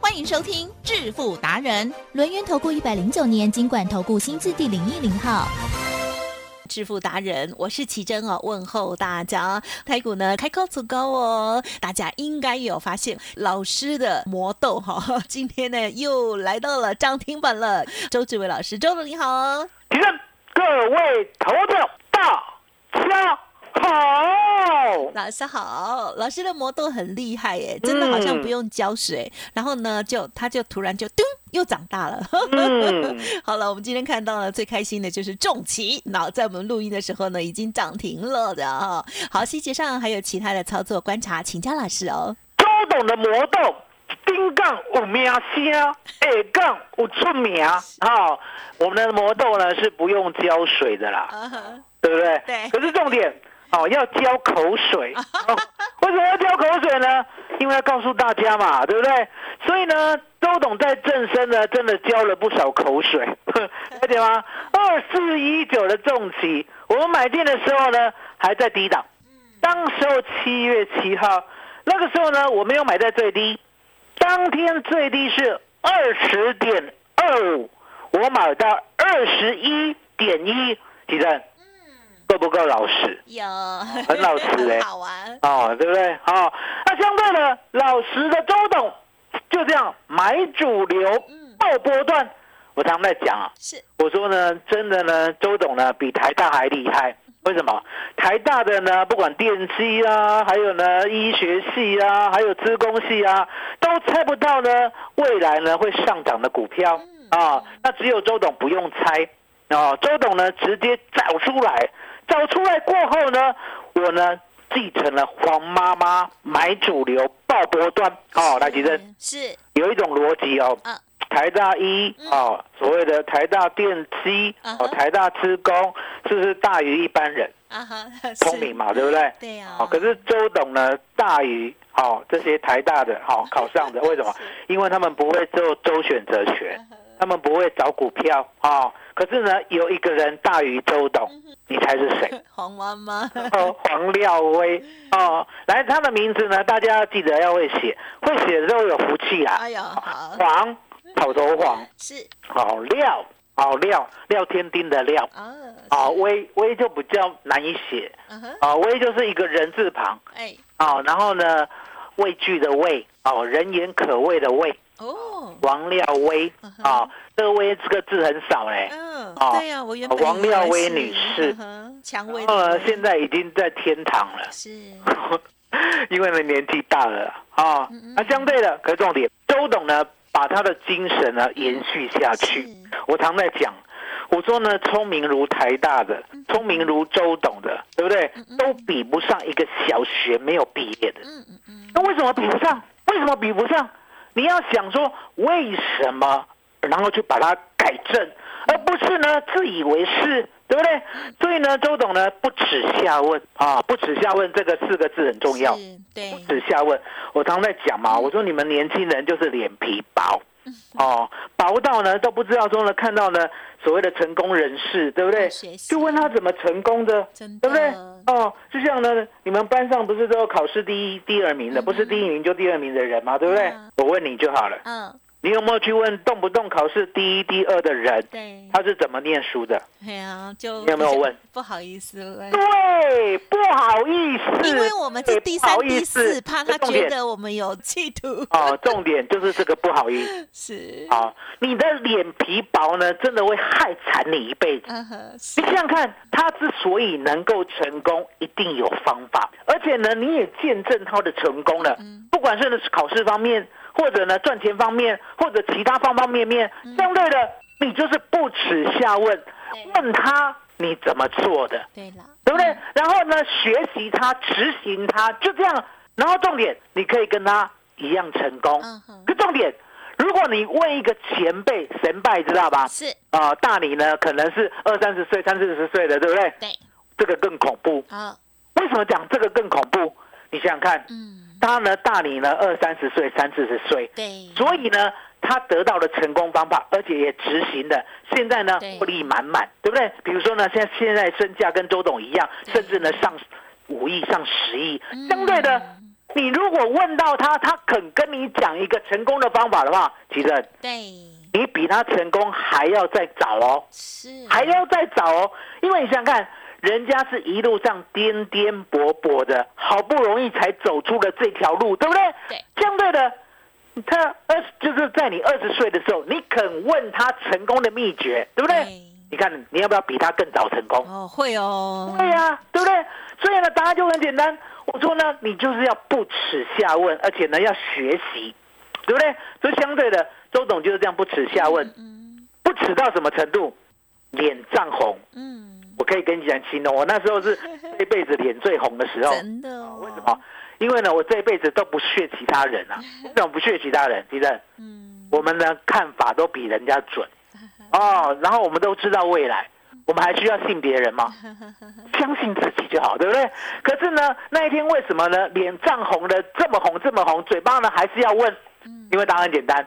欢迎收听致富达人，轮源投顾一百零九年金管投顾新字第零一零号。致富达人，我是奇珍哦，问候大家。台股呢开高走高哦，大家应该有发现老师的魔豆哈，今天呢又来到了涨停板了。周志伟老师，周总你好，奇珍，各位投资大家好，老师好，老师的魔豆很厉害耶，真的好像不用浇水，然后呢就它就突然就噔又长大了。好了，我们今天看到了最开心的就是重旗，那在我们录音的时候呢已经涨停了的哈。好，细节上还有其他的操作观察，请教老师哦。周董的魔豆，丁杠有名声，二杠有出名。好，我们的魔豆呢是不用浇水的啦，对不对？对。可是重点。哦，要浇口水，为什么要浇口水呢？因为要告诉大家嘛，对不对？所以呢，周董在正身呢，真的浇了不少口水，了解吗？二四一九的重疾，我们买进的时候呢，还在低档，当时候七月七号，那个时候呢，我没有买在最低，当天最低是二十点二五，我买到二十一点一，几正。够不够老实？有，很老实哎，好玩哦，对不对？好，那相对的老实的周董就这样买主流，爆波段。我常在讲啊，是我说呢，真的呢，周董呢比台大还厉害。为什么？台大的呢，不管电机啊，还有呢医学系啊，还有资工系啊，都猜不到呢未来呢会上涨的股票啊。那只有周董不用猜啊，周董呢直接找出来。找出来过后呢，我呢继承了黄妈妈买主流爆波段哦，来吉珍是。有一种逻辑哦，台大一哦，所谓的台大电机哦，台大资工是不是大于一般人？啊哈，聪明嘛，对不对？对呀。可是周董呢大于哦这些台大的哦 考上的，为什么？因为他们不会做周选择权，他们不会找股票啊。可是呢，有一个人大于周董。你猜是谁？黄妈妈哦，黄廖威哦，来，他的名字呢？大家要记得要会写，会写的时候有福气啊！哎呀，好，黄草头黄是好廖好廖廖天丁的廖啊，啊威威就比较难以写啊，威就是一个人字旁哎，啊，然后呢畏惧的畏哦，人言可畏的畏。哦，王廖威啊，这个威这个字很少嘞。嗯，对呀，我原本王廖威女士，蔷薇，呃，现在已经在天堂了。是，因为呢年纪大了啊。那相对的，可是重点，周董呢把他的精神呢延续下去。我常在讲，我说呢，聪明如台大的，聪明如周董的，对不对？都比不上一个小学没有毕业的。嗯嗯嗯。那为什么比不上？为什么比不上？你要想说为什么，然后去把它改正，而不是呢自以为是，对不对？所以呢，周董呢不耻下问啊，不耻下问这个四个字很重要。对，不耻下问。我常在讲嘛，我说你们年轻人就是脸皮薄。哦，薄到呢都不知道说呢，看到呢所谓的成功人士，对不对？就问他怎么成功的，对不对？哦，就像呢，你们班上不是都有考试第一、第二名的，不是第一名就第二名的人吗？对不对？我问你就好了。嗯。你有没有去问动不动考试第一、第二的人？对，他是怎么念书的？对啊，就你有没有问？不好意思问。对，不好意思，因为我们是第三、第四，怕他觉得我们有企图。哦，重点就是这个不好意思。是。好，你的脸皮薄呢，真的会害惨你一辈子。你想想看，他之所以能够成功，一定有方法，而且呢，你也见证他的成功了。嗯。不管是考试方面。或者呢，赚钱方面，或者其他方方面面，相对的，你就是不耻下问，问他你怎么做的，对了，对不对？然后呢，学习他，执行他，就这样。然后重点，你可以跟他一样成功。可重点，如如果你问一个前辈神拜，知道吧？是啊，大你呢可能是二三十岁、三四十岁的，对不对？对，这个更恐怖。好，为什么讲这个更恐怖？你想想看，嗯，他呢大你呢二三十岁、三四十岁，对，所以呢他得到了成功方法，而且也执行的，现在呢对。获利满满，对不对？比如说呢，现在现在身价跟周董一样，甚至呢上五亿、上十亿。嗯，相对的。你如果问到他，他肯跟你讲一个成功的方法的话，其实对，你比他成功还要再早哦，是。还要再早哦，因为你想想看，人家是一路上颠颠簸簸的，好不容易才走出了这条路，对不对？对，相对的，他二就是在你二十岁的时候，你肯问他成功的秘诀，对不对？你看你要不要比他更早成功？哦，会哦，会呀、对不对？所以呢，答案就很简单。我说呢，你就是要不耻下问，而且呢要学习，对不对？所以相对的，周董就是这样不耻下问，嗯不耻到什么程度？脸涨红。嗯，我可以跟你讲青龙，我那时候是 这辈子脸最红的时候。真的哦，为什么？因为呢，我这辈子都不屑其他人啊。为什么不屑其他人？其实嗯，我们的看法都比人家准 哦，然后我们都知道未来，我们还需要信别人吗？相信自己就好，对不对？可是呢，那一天为什么呢？脸涨红的这么红这么红，嘴巴呢还是要问，因为答案简单，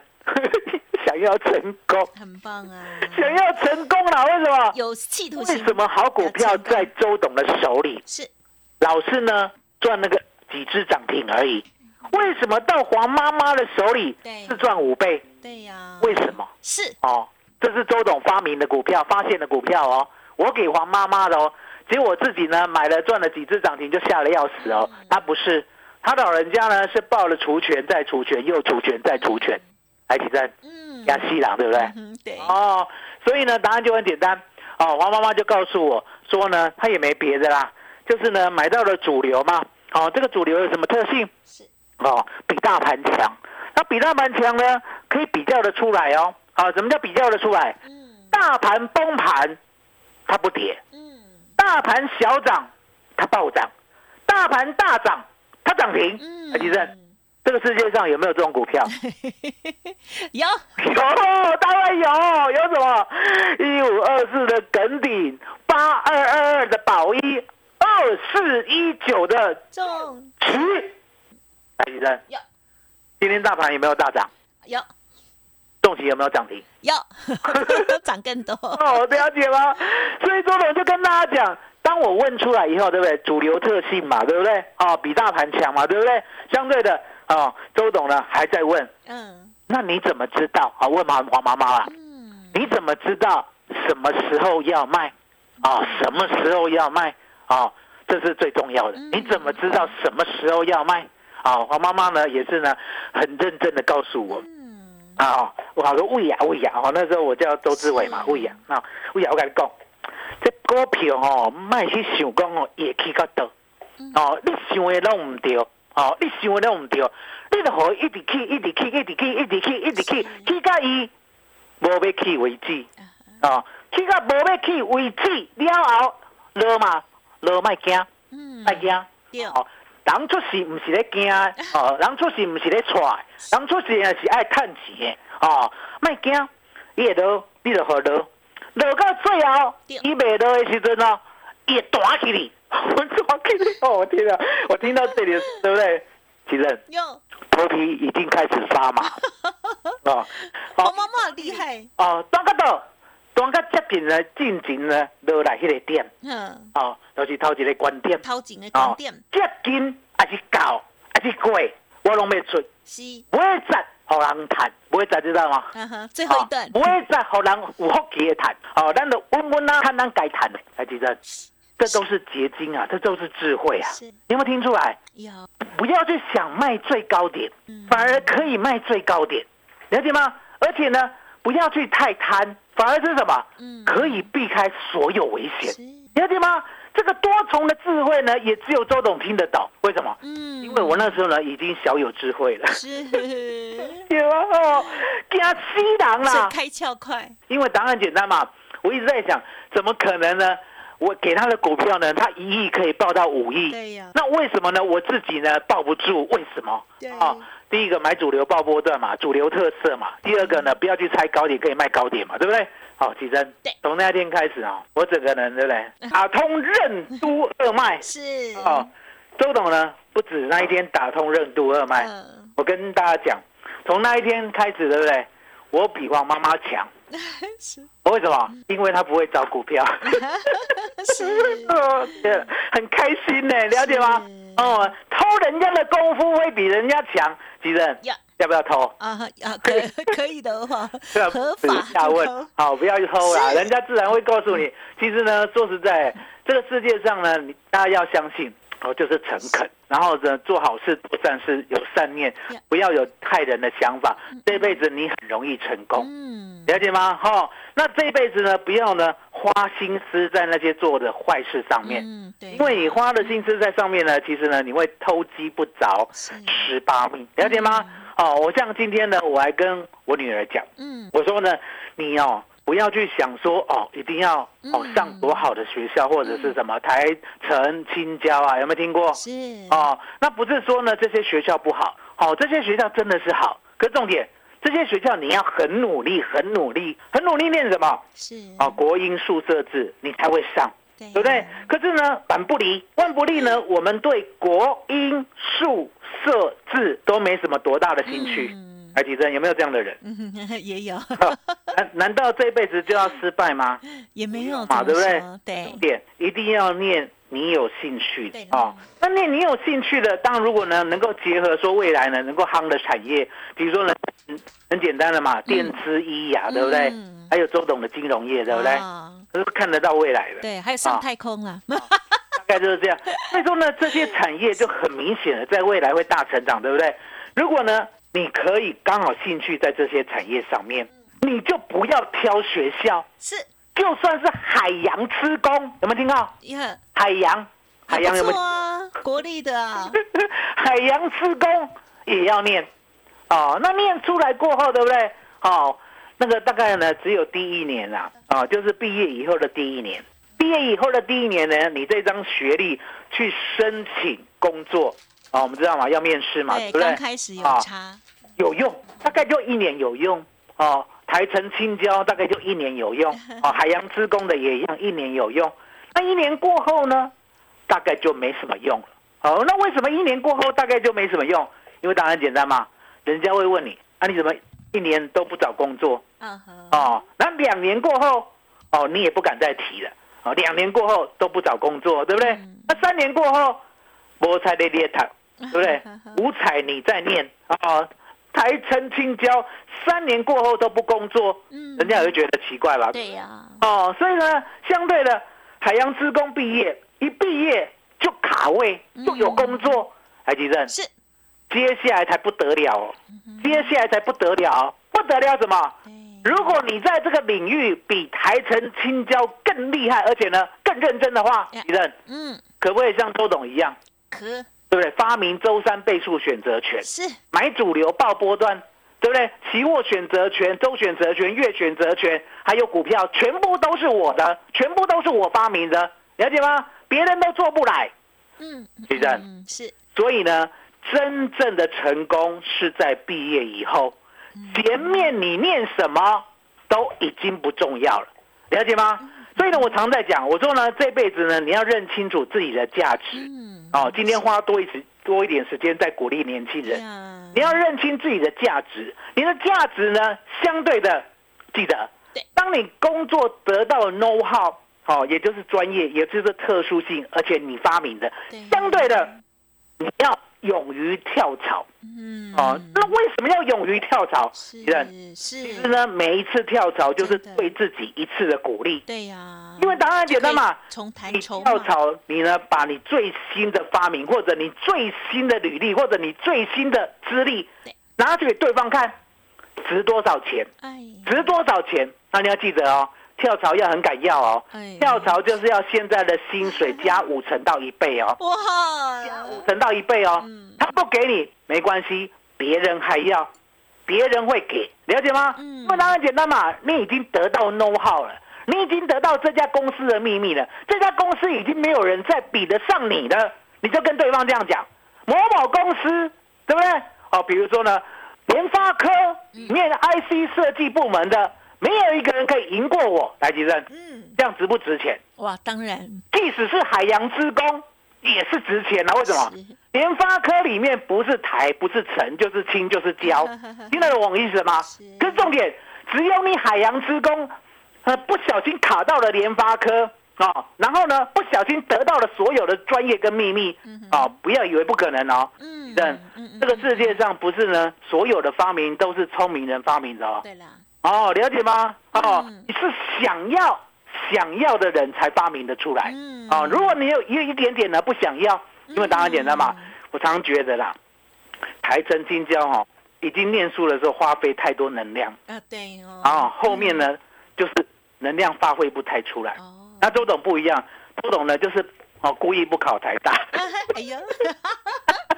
想要成功，很棒啊，想要成功了。为什么？有企图为，什么好股票在周董的手里，是老是呢赚那个几只涨停而已？为什么到黄妈妈的手里对是赚五倍？对呀，为什么？是哦，这是周董发明的股票，发现的股票哦，我给黄妈妈的哦。结果我自己呢买了赚了几只涨停就吓得要死哦。他不是，他老人家呢是报了除权再除权又除权再除权，来提正嗯，压西朗对不对？嗯对，哦，所以呢，答案就很简单。哦，王妈妈就告诉我说呢，她也没别的啦，就是呢买到了主流嘛。哦，这个主流有什么特性？是哦，比大盘强。那比大盘强呢，可以比较的出来哦。啊，什么叫比较的出来？嗯大盘崩盘，它不跌；嗯，大盘小涨，它暴涨；大盘大涨，它涨停。嗯哎，吉正，这个世界上有没有这种股票？有有，当然有。有什么？一五二四的耿鼎，八二二二的宝一，二四一九的中奇。来，医生有，今天大盘有没有大涨？有重旗有没有涨停？有 涨更多，哦，了解吗？所以周董就跟大家讲，当我问出来以后，对不对？主流特性嘛，对不对？哦，比大盘强嘛，对不对？相对的，哦，周董呢还在问，嗯那你怎么知道？啊、问黄黄妈妈啦，嗯，你怎么知道什么时候要卖？啊、什么时候要卖？啊、这是最重要的。嗯你怎么知道什么时候要卖？啊、黄妈妈呢也是呢很认真的告诉我。嗯啊，我好说喂呀喂呀，哦，那时候我叫周志伟嘛，是喂呀，那喂呀，我跟你讲，这股票哦，卖去想讲哦，也去到倒，哦，你想的拢唔对，哦，你想的拢唔对，你就互伊一直去，一直去，一直去，一直去，一直去，去到伊无要去为止，哦，去到无要去为止了后，落嘛落卖惊，嗯，卖惊，哦，人出事唔是咧惊，哦，人出事唔是咧踹，人出事也是爱趁钱的，哦，卖惊，伊会落，你就好落，落到最后，伊未落的时阵哦，伊会弹起你，我弹起你，哦，我天啊，我听到这里，对不对？其实有头皮已经开始发麻，哦，我妈妈厉害，哦，当到倒，当到接近呢，进前呢，落来迄个点，嗯，哦，就是头一个观点。头前的观点接近还是到还是过，我拢要出，是，不会再互人谈，不会再知道吗？嗯哼，最后一段。哦，不会再互人有福气的谈，哦，咱就稳稳啊，看咱该谈的，来记得，这都是结晶啊，这都是智慧啊，是你有没有听出来？有，不要去想卖最高点，嗯反而可以卖最高点，了解吗？而且呢，不要去太贪，反而是什么？嗯可以避开所有危险。了解吗？这个多重的智慧呢，也只有周董听得懂。为什么？嗯，因为我那时候呢，已经小有智慧了。是，有啊，哦，惊西郎啦！开窍快，因为答案简单嘛，我一直在想，怎么可能呢？我给他的股票呢，他一亿可以报到五亿，对呀，那为什么呢？我自己呢抱不住，为什么？对哦，第一个买主流爆波段嘛，主流特色嘛。第二个呢，不要去猜高点，可以卖高点嘛，对不对？好，奇珍，从那天开始啊，我整个人对不对？打通任督二脉 是哦。周董呢，不止那一天打通任督二脉，我跟大家讲，从那一天开始，对不对？我比王妈妈强。是，为什么？因为他不会找股票。是，很开心呢，了解吗？哦，偷人家的功夫会比人家强，吉人要要不要偷？啊啊，可可以的话，合法下问，好，不要去偷啦，人家自然会告诉你。其实呢，说实在，这个世界上呢，你大家要相信。哦，就是诚恳，然后呢，做好事、做善事，有善念，不要有害人的想法。这辈子你很容易成功，了解吗？哈，那这辈子呢，不要呢花心思在那些做的坏事上面嗯，因为你花的心思在上面呢，其实呢，你会偷鸡不着十八米，了解吗？哦，我像今天呢，我还跟我女儿讲，嗯，我说呢，你哦。不要去想说哦，一定要哦上多好的学校或者是什么台城青椒啊，有没有听过？是哦，那不是说呢这些学校不好，好这些学校真的是好，可重点这些学校你要很努力，很努力，很努力念什么？是啊，国音数设置你才会上，对不对？可是呢，板不离，万不利呢，我们对国音数设置都没什么多大的兴趣。海底针有没有这样的人？也有。难难道这辈子就要失败吗？也没有嘛，对不对？对。点一定要念你有兴趣的啊。那念你有兴趣的，当然如果呢能够结合说未来呢能够夯的产业，比如说呢，很简单的嘛，电子医呀，对不对？还有周董的金融业，对不对？都是看得到未来的。对，还有上太空啊。大概就是这样。所以说呢，这些产业就很明显的在未来会大成长，对不对？如果呢？你可以刚好兴趣在这些产业上面，你就不要挑学校。是，就算是海洋施工，有没有听到？海洋，海洋有没有？国立的啊。海洋施工也要念，哦，那念出来过后，对不对？哦，那个大概呢，只有第一年啦，啊，就是毕业以后的第一年。毕业以后的第一年呢，你这张学历去申请工作。哦，我们知道嘛，要面试嘛，对不对？刚开始有差，有用，大概就一年有用。哦，台城青椒大概就一年有用。哦，海洋之工的也一样，一年有用。那一年过后呢，大概就没什么用了。哦，那为什么一年过后大概就没什么用？因为答案简单嘛，人家会问你，啊，你怎么一年都不找工作？哦，那两年过后，哦，你也不敢再提了。哦，两年过后都不找工作，对不对？那三年过后，菠菜的猎头。对不对？五彩你在念啊，台城青椒三年过后都不工作，嗯，人家也会觉得奇怪吧？对呀。哦，所以呢，相对的，海洋职工毕业一毕业就卡位，就有工作，海基正是，接下来才不得了哦，接下来才不得了，不得了什么？如果你在这个领域比台城青椒更厉害，而且呢更认真的话，基正，嗯，可不可以像周董一样？可。对不对？发明周三倍数选择权是买主流报波段，对不对？期货选择权、周选择权、月选择权，还有股票，全部都是我的，全部都是我发明的，了解吗？别人都做不来。嗯，其实是。所以呢，真正的成功是在毕业以后，前面你念什么都已经不重要了，了解吗？所以呢，我常在讲，我说呢，这辈子呢，你要认清楚自己的价值。嗯哦，今天花多一时多一点时间在鼓励年轻人，你要认清自己的价值。你的价值呢，相对的，记得，当你工作得到 know how，哦，也就是专业，也就是特殊性，而且你发明的，相对的，你要。勇于跳槽，嗯，哦，那为什么要勇于跳槽？是是，其实呢，每一次跳槽就是对自己一次的鼓励。对呀，因为答案简单嘛，从台跳槽，你呢把你最新的发明，或者你最新的履历，或者你最新的资历，拿去给对方看，值多少钱？哎，值多少钱？那你要记得哦。跳槽要很敢要哦，跳槽就是要现在的薪水加五成到一倍哦，哇，加五成到一倍哦，他不给你没关系，别人还要，别人会给，了解吗？嗯，那当然简单嘛，你已经得到 know how 了，你已经得到这家公司的秘密了，这家公司已经没有人再比得上你的，你就跟对方这样讲，某某公司，对不对？哦，比如说呢，联发科里面 IC 设计部门的，没有一个人可以赢过我，来吉正，嗯，这样值不值钱？哇，当然，即使是海洋之工也是值钱啊。为什么？联发科里面不是台，不是城，就是氢，就是胶，听得懂我意思吗？可是重点，只有你海洋之工，呃，不小心卡到了联发科。啊，然后呢，不小心得到了所有的专业跟秘密，啊，不要以为不可能哦。嗯，这个世界上不是呢，所有的发明都是聪明人发明的哦。对了，哦，了解吗？哦，你是想要想要的人才发明的出来。嗯，啊，如果你有一一点点呢不想要，因为答案简单嘛。我常常觉得啦，台城金交哈，已经念书的时候花费太多能量。啊，对哦。啊，后面呢就是能量发挥不太出来。哦。那周董不一样，周董呢就是哦故意不考台大。哎呀，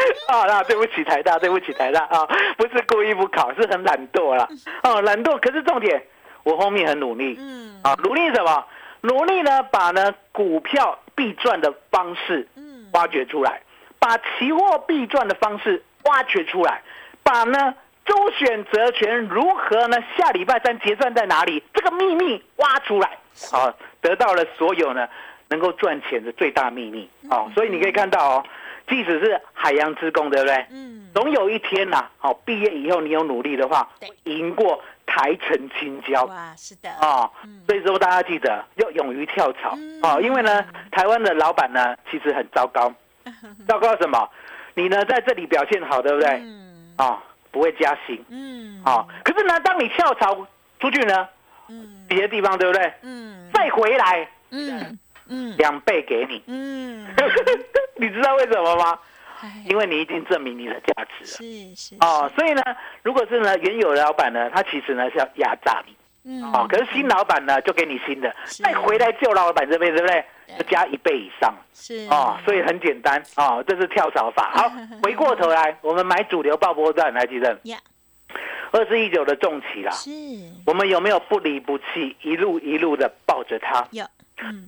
啊那对不起台大，对不起台大啊，不是故意不考，是很懒惰啦。哦懒惰，可是重点我后面很努力。嗯，啊努力什么？努力呢把呢股票必赚的方式嗯挖掘出来，把期货必赚的方式挖掘出来，把呢。周选择权如何呢？下礼拜三结算在哪里？这个秘密挖出来，啊，得到了所有呢能够赚钱的最大秘密，哦，所以你可以看到哦，即使是海洋之工，对不对？嗯。总有一天呐，好，毕业以后你有努力的话，赢过台城青椒。哇，是的。啊，所以说大家记得要勇于跳槽，啊，因为呢，台湾的老板呢其实很糟糕，糟糕什么？你呢在这里表现好，对不对？嗯。啊。不会加薪，嗯，好，可是呢，当你跳槽出去呢，嗯，别的地方对不对？嗯，再回来，嗯嗯，两倍给你，嗯，你知道为什么吗？因为你已经证明你的价值了，是是，哦，所以呢，如果是呢原有的老板呢，他其实呢是要压榨你。嗯，哦，可是新老板呢，就给你新的，再回来旧老板这边，对不对？加一倍以上，是。哦，所以很简单。哦，这是跳槽法。好，回过头来，我们买主流爆波段来记得，二四一九的重企啦，是，我们有没有不离不弃，一路一路的抱着它？有，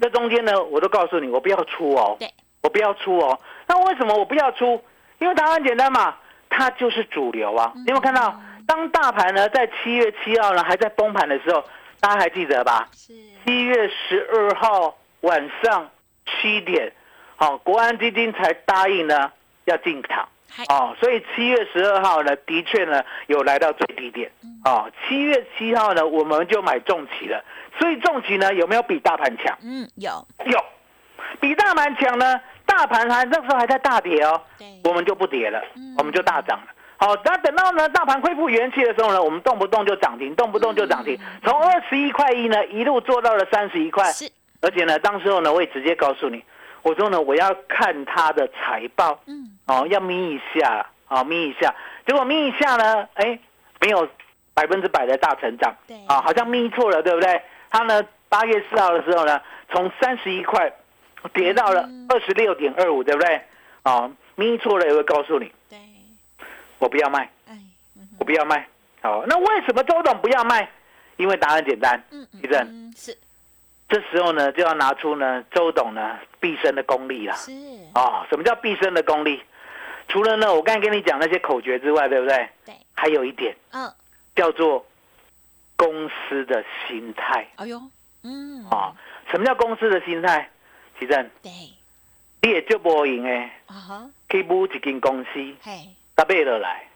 这中间呢，我都告诉你，我不要出哦，对，我不要出哦。那为什么我不要出？因为答案简单嘛，它就是主流啊。你有没有看到？当大盘呢在七月七号呢还在崩盘的时候，大家还记得吧？是七月十二号晚上七点，好，国安基金才答应呢要进场，哦，所以七月十二号呢的确呢有来到最低点，哦，七月七号呢我们就买重企了，所以重企呢有没有比大盘强？嗯，有有，比大盘强呢，大盘还那时候还在大跌哦，我们就不跌了，我们就大涨了。好，那等到呢大盘恢复元气的时候呢，我们动不动就涨停，动不动就涨停，从二十一块一呢一路做到了三十一块。是，而且呢，当时候呢，我也直接告诉你，我说呢，我要看它的财报，嗯，哦，要眯一下，啊，眯一下，结果眯一下呢，哎，没有百分之百的大成长，对，啊，好像眯错了，对不对？它呢，八月四号的时候呢，从三十一块跌到了二十六点二五，对不对？啊，咪错了也会告诉你。对我不要卖，我不要卖。好，那为什么周董不要卖？因为答案简单，嗯，地震是。这时候呢，就要拿出呢周董呢毕生的功力了。是哦，什么叫毕生的功力？除了呢我刚才跟你讲那些口诀之外，对不对？对。还有一点，嗯，叫做公司的心态。哎呦，嗯，啊，什么叫公司的心态？对，你也就无赢哎，啊哈，可以买一间公司，嘿。他背了来，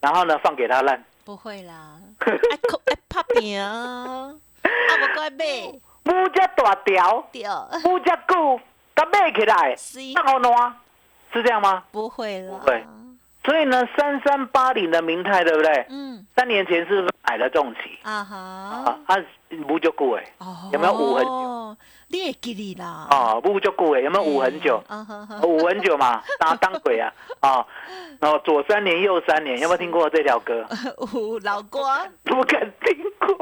然后呢，放给他烂，不会啦，爱哭爱拍饼，啊不怪背，母只大条，母只久，他背起来，那好暖，是这样吗？不会了，对，所以呢，三三八零的明泰，对不对？嗯，三年前是买了重企，啊哈，啊，母就久哎，有没有五很久？你也记得啦，哦，母就久哎，有没有五很久？五很久嘛，当当鬼啊，啊。然后左三年右三年，有没有听过这条歌？老歌，不敢听过。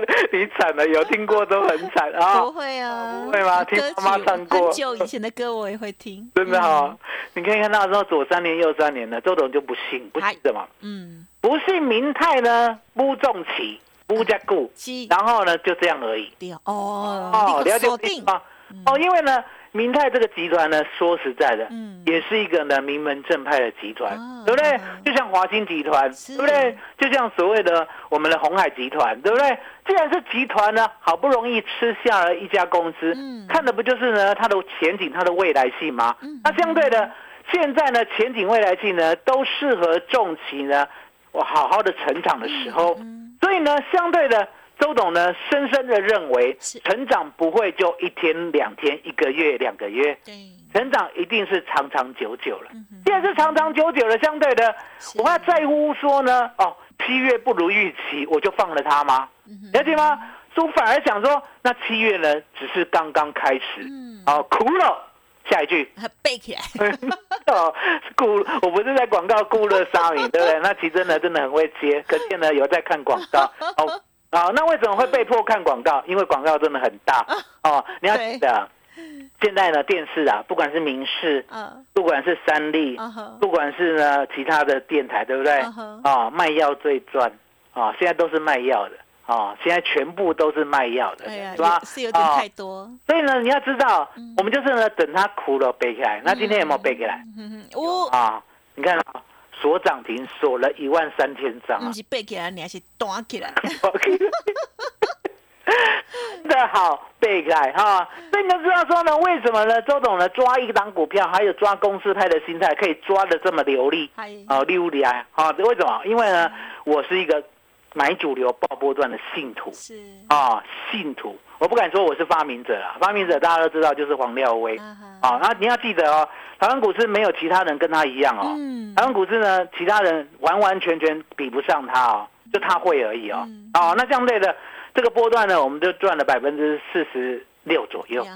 你惨了，有听过都很惨啊。不会啊，不会吗？听妈妈唱过。很久以前的歌我也会听。真的哈，你可以看到说左三年右三年的，周董就不信，不信的嘛。嗯，不信明泰呢，不重起，不加固，然后呢就这样而已。哦哦，了解吗？哦，因为呢。明泰这个集团呢，说实在的，嗯，也是一个呢名门正派的集团，对不对？就像华兴集团，对不对？就像所谓的我们的红海集团，对不对？既然是集团呢，好不容易吃下了一家公司，嗯看的不就是呢它的前景、它的未来性吗？那相对的，现在呢前景、未来性呢都适合重企呢，我好好的成长的时候，所以呢，相对的。周董呢，深深的认为，成长不会就一天两天、一个月两个月，对，成长一定是长长久久了。既然是长长久久了，相对的，我还在乎说呢，哦，七月不如预期，我就放了它吗？了解吗？我反而想说，那七月呢，只是刚刚开始，哦，苦了。下一句，背起来。哦，顾，我不是在广告顾了沙米，对不对？那其实呢，真的很会接，可见呢有在看广告。哦。啊，那为什么会被迫看广告？因为广告真的很大哦。你要记得，现在呢电视啊，不管是民视，不管是三立，不管是呢其他的电台，对不对？啊，卖药最赚啊，现在都是卖药的啊，现在全部都是卖药的，是吧？是有点太多。所以呢，你要知道，我们就是呢等他哭了背起来。那今天有没有背起来？哦啊，你看。锁涨停，锁了一万三千张啊！你是 背起来，你还是端起来？真的好背起来哈！所以你就知道说呢，为什么呢？周董呢抓一档股票，还有抓公司派的心态，可以抓的这么流利啊，利不厉害啊？为什么？因为呢，我是一个买主流、爆波段的信徒，是啊，信徒。我不敢说我是发明者啊，发明者大家都知道就是黄廖威啊。那你要记得哦，台湾股市没有其他人跟他一样哦。台湾股市呢，其他人完完全全比不上他哦，就他会而已哦。哦，那相对的这个波段呢，我们就赚了百分之四十六左右，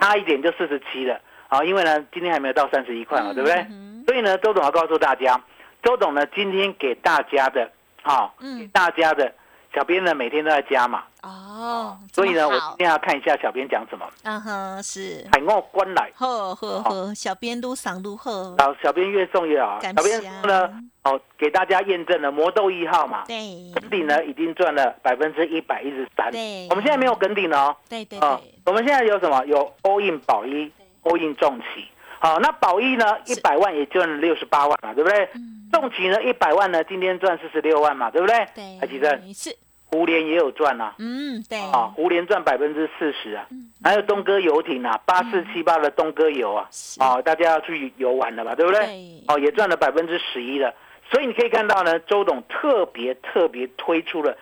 差一点就四十七了啊。因为呢，今天还没有到三十一块嘛，对不对？所以呢，周董要告诉大家，周董呢今天给大家的啊，给大家的。小编呢每天都在加嘛，哦，所以呢我今天要看一下小编讲什么。嗯哼，是海我关来，呵呵呵，小编都赏都贺。好，小编越送越好。小编呢，哦，给大家验证了魔豆一号嘛，对，梗顶呢已经赚了百分之一百一十三。对，我们现在没有梗顶哦。对对对，我们现在有什么？有 all in 保一，all in 重企。好，那宝一呢？一百万也赚了六十八万嘛，对不对？重企呢？一百万呢？今天赚四十六万嘛，对不对？对，还记得？是。胡联也有赚呐，嗯，对，啊，胡联赚百分之四十啊，还有东哥游艇啊，八四七八的东哥游啊，啊，大家要去游玩了吧，对不对？哦，也赚了百分之十一了，所以你可以看到呢，周董特别特别推出了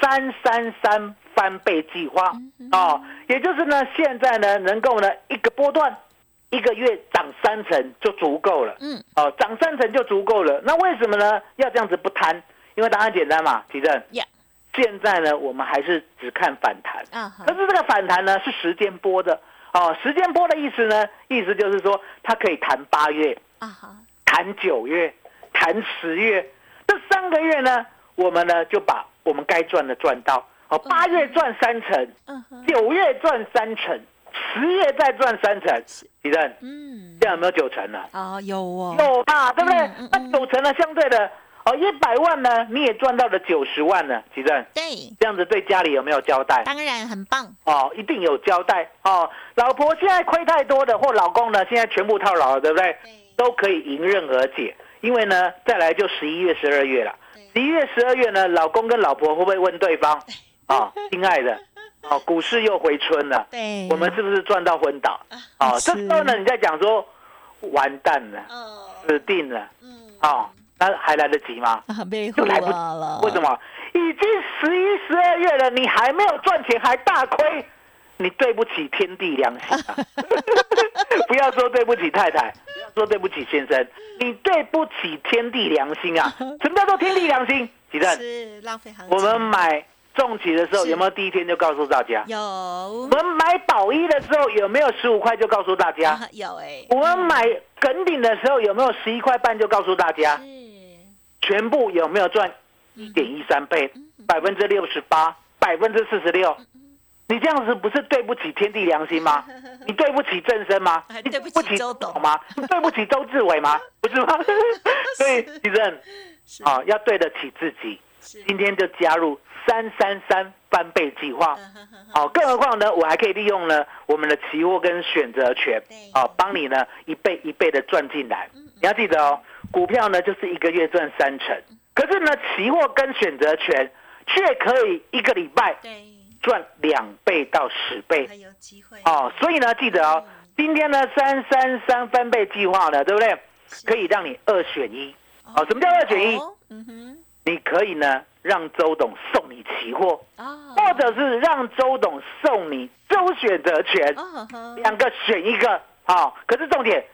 三三三翻倍计划啊，也就是呢，现在呢，能够呢一个波段一个月涨三成就足够了，嗯，哦，涨三成就足够了，那为什么呢？要这样子不贪？因为答案简单嘛，提正。现在呢，我们还是只看反弹，可是这个反弹呢是时间波的哦。时间波的意思呢，意思就是说它可以弹八月，啊弹九月，弹十月，这三个月呢，我们呢就把我们该赚的赚到哦。八月赚三成，九月赚三成，十月再赚三成，李正，嗯，这样有没有九成呢？啊，有哦，有啊，对不对？那九成呢，相对的。哦，一百万呢，你也赚到了九十万呢，奇正。对，这样子对家里有没有交代？当然很棒。哦，一定有交代。哦，老婆现在亏太多的，或老公呢现在全部套牢了，对不对？对，都可以迎刃而解。因为呢，再来就十一月、十二月了。十一月、十二月呢，老公跟老婆会不会问对方？啊，亲爱的，哦，股市又回春了。对，我们是不是赚到昏倒？哦，这时候呢，你在讲说，完蛋了，死定了。嗯，哦。那还来得及吗？就来不及了。为什么？已经十一、十二月了，你还没有赚钱，还大亏，你对不起天地良心啊！不要说对不起太太，不要说对不起先生，你对不起天地良心啊！什么叫做天地良心？几正是浪费行我们买重企的时候有没有第一天就告诉大家？有。我们买宝一的时候有没有十五块就告诉大家？有哎。我们买梗顶的时候有没有十一块半就告诉大家？全部有没有赚一点一三倍，百分之六十八，百分之四十六？你这样子不是对不起天地良心吗？你对不起正生吗？你对不起周董吗？对不起周志伟吗？不是吗？所以其正啊，要对得起自己。今天就加入三三三翻倍计划。好，更何况呢，我还可以利用呢我们的期货跟选择权，啊，帮你呢一倍一倍的赚进来。你要记得哦，股票呢就是一个月赚三成，可是呢期货跟选择权却可以一个礼拜赚两倍到十倍，还有机会哦。所以呢，记得哦，今天呢三三三翻倍计划呢，对不对？可以让你二选一。哦，什么叫二选一？嗯哼，你可以呢让周董送你期货，或者是让周董送你周选择权，两个选一个。好，可是重点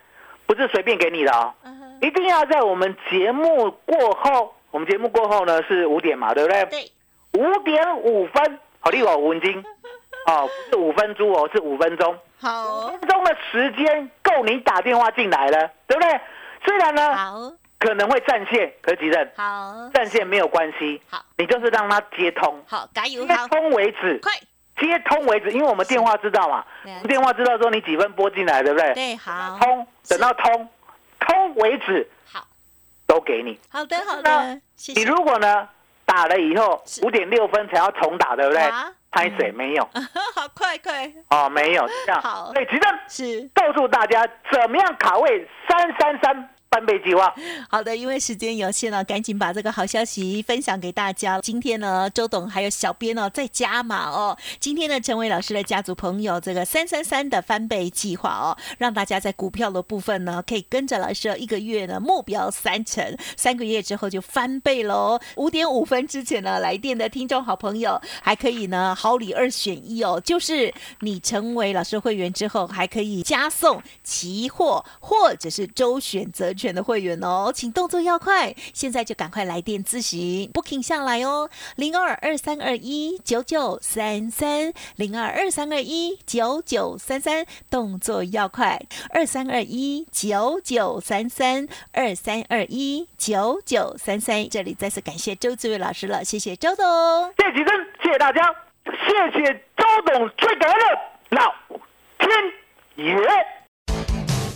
不是随便给你的哦，一定要在我们节目过后，我们节目过后呢是五点嘛，对不对？对，五点五分，好，利我五分金，哦，不是五分钟哦，是五分钟，好，五分钟的时间够你打电话进来了，对不对？虽然呢，好。可能会占线，可吉正好，占线没有关系，好，你就是让它接通，好，加油，接通为止，快，接通为止，因为我们电话知道嘛，电话知道说你几分拨进来，对不对？对，好，通，等到通，通为止，好，都给你，好的，好的，你如果呢打了以后五点六分才要重打，对不对？拍水没有，好快快，哦，没有这样，好，哎，吉正是。告诉大家怎么样卡位三三三。翻倍计划，好的，因为时间有限了，赶紧把这个好消息分享给大家。今天呢，周董还有小编呢在加码哦。今天呢，成为老师的家族朋友这个三三三的翻倍计划哦，让大家在股票的部分呢，可以跟着老师一个月呢目标三成，三个月之后就翻倍喽。五点五分之前呢来电的听众好朋友，还可以呢好礼二选一哦，就是你成为老师会员之后，还可以加送期货或者是周选择。全的会员哦，请动作要快，现在就赶快来电咨询，booking 下来哦，零二二三二一九九三三，零二二三二一九九三三，动作要快，二三二一九九三三，二三二一九九三三，这里再次感谢周志伟老师了，谢谢周董，谢谢真，谢谢大家，谢谢周董最感恩的老天爷。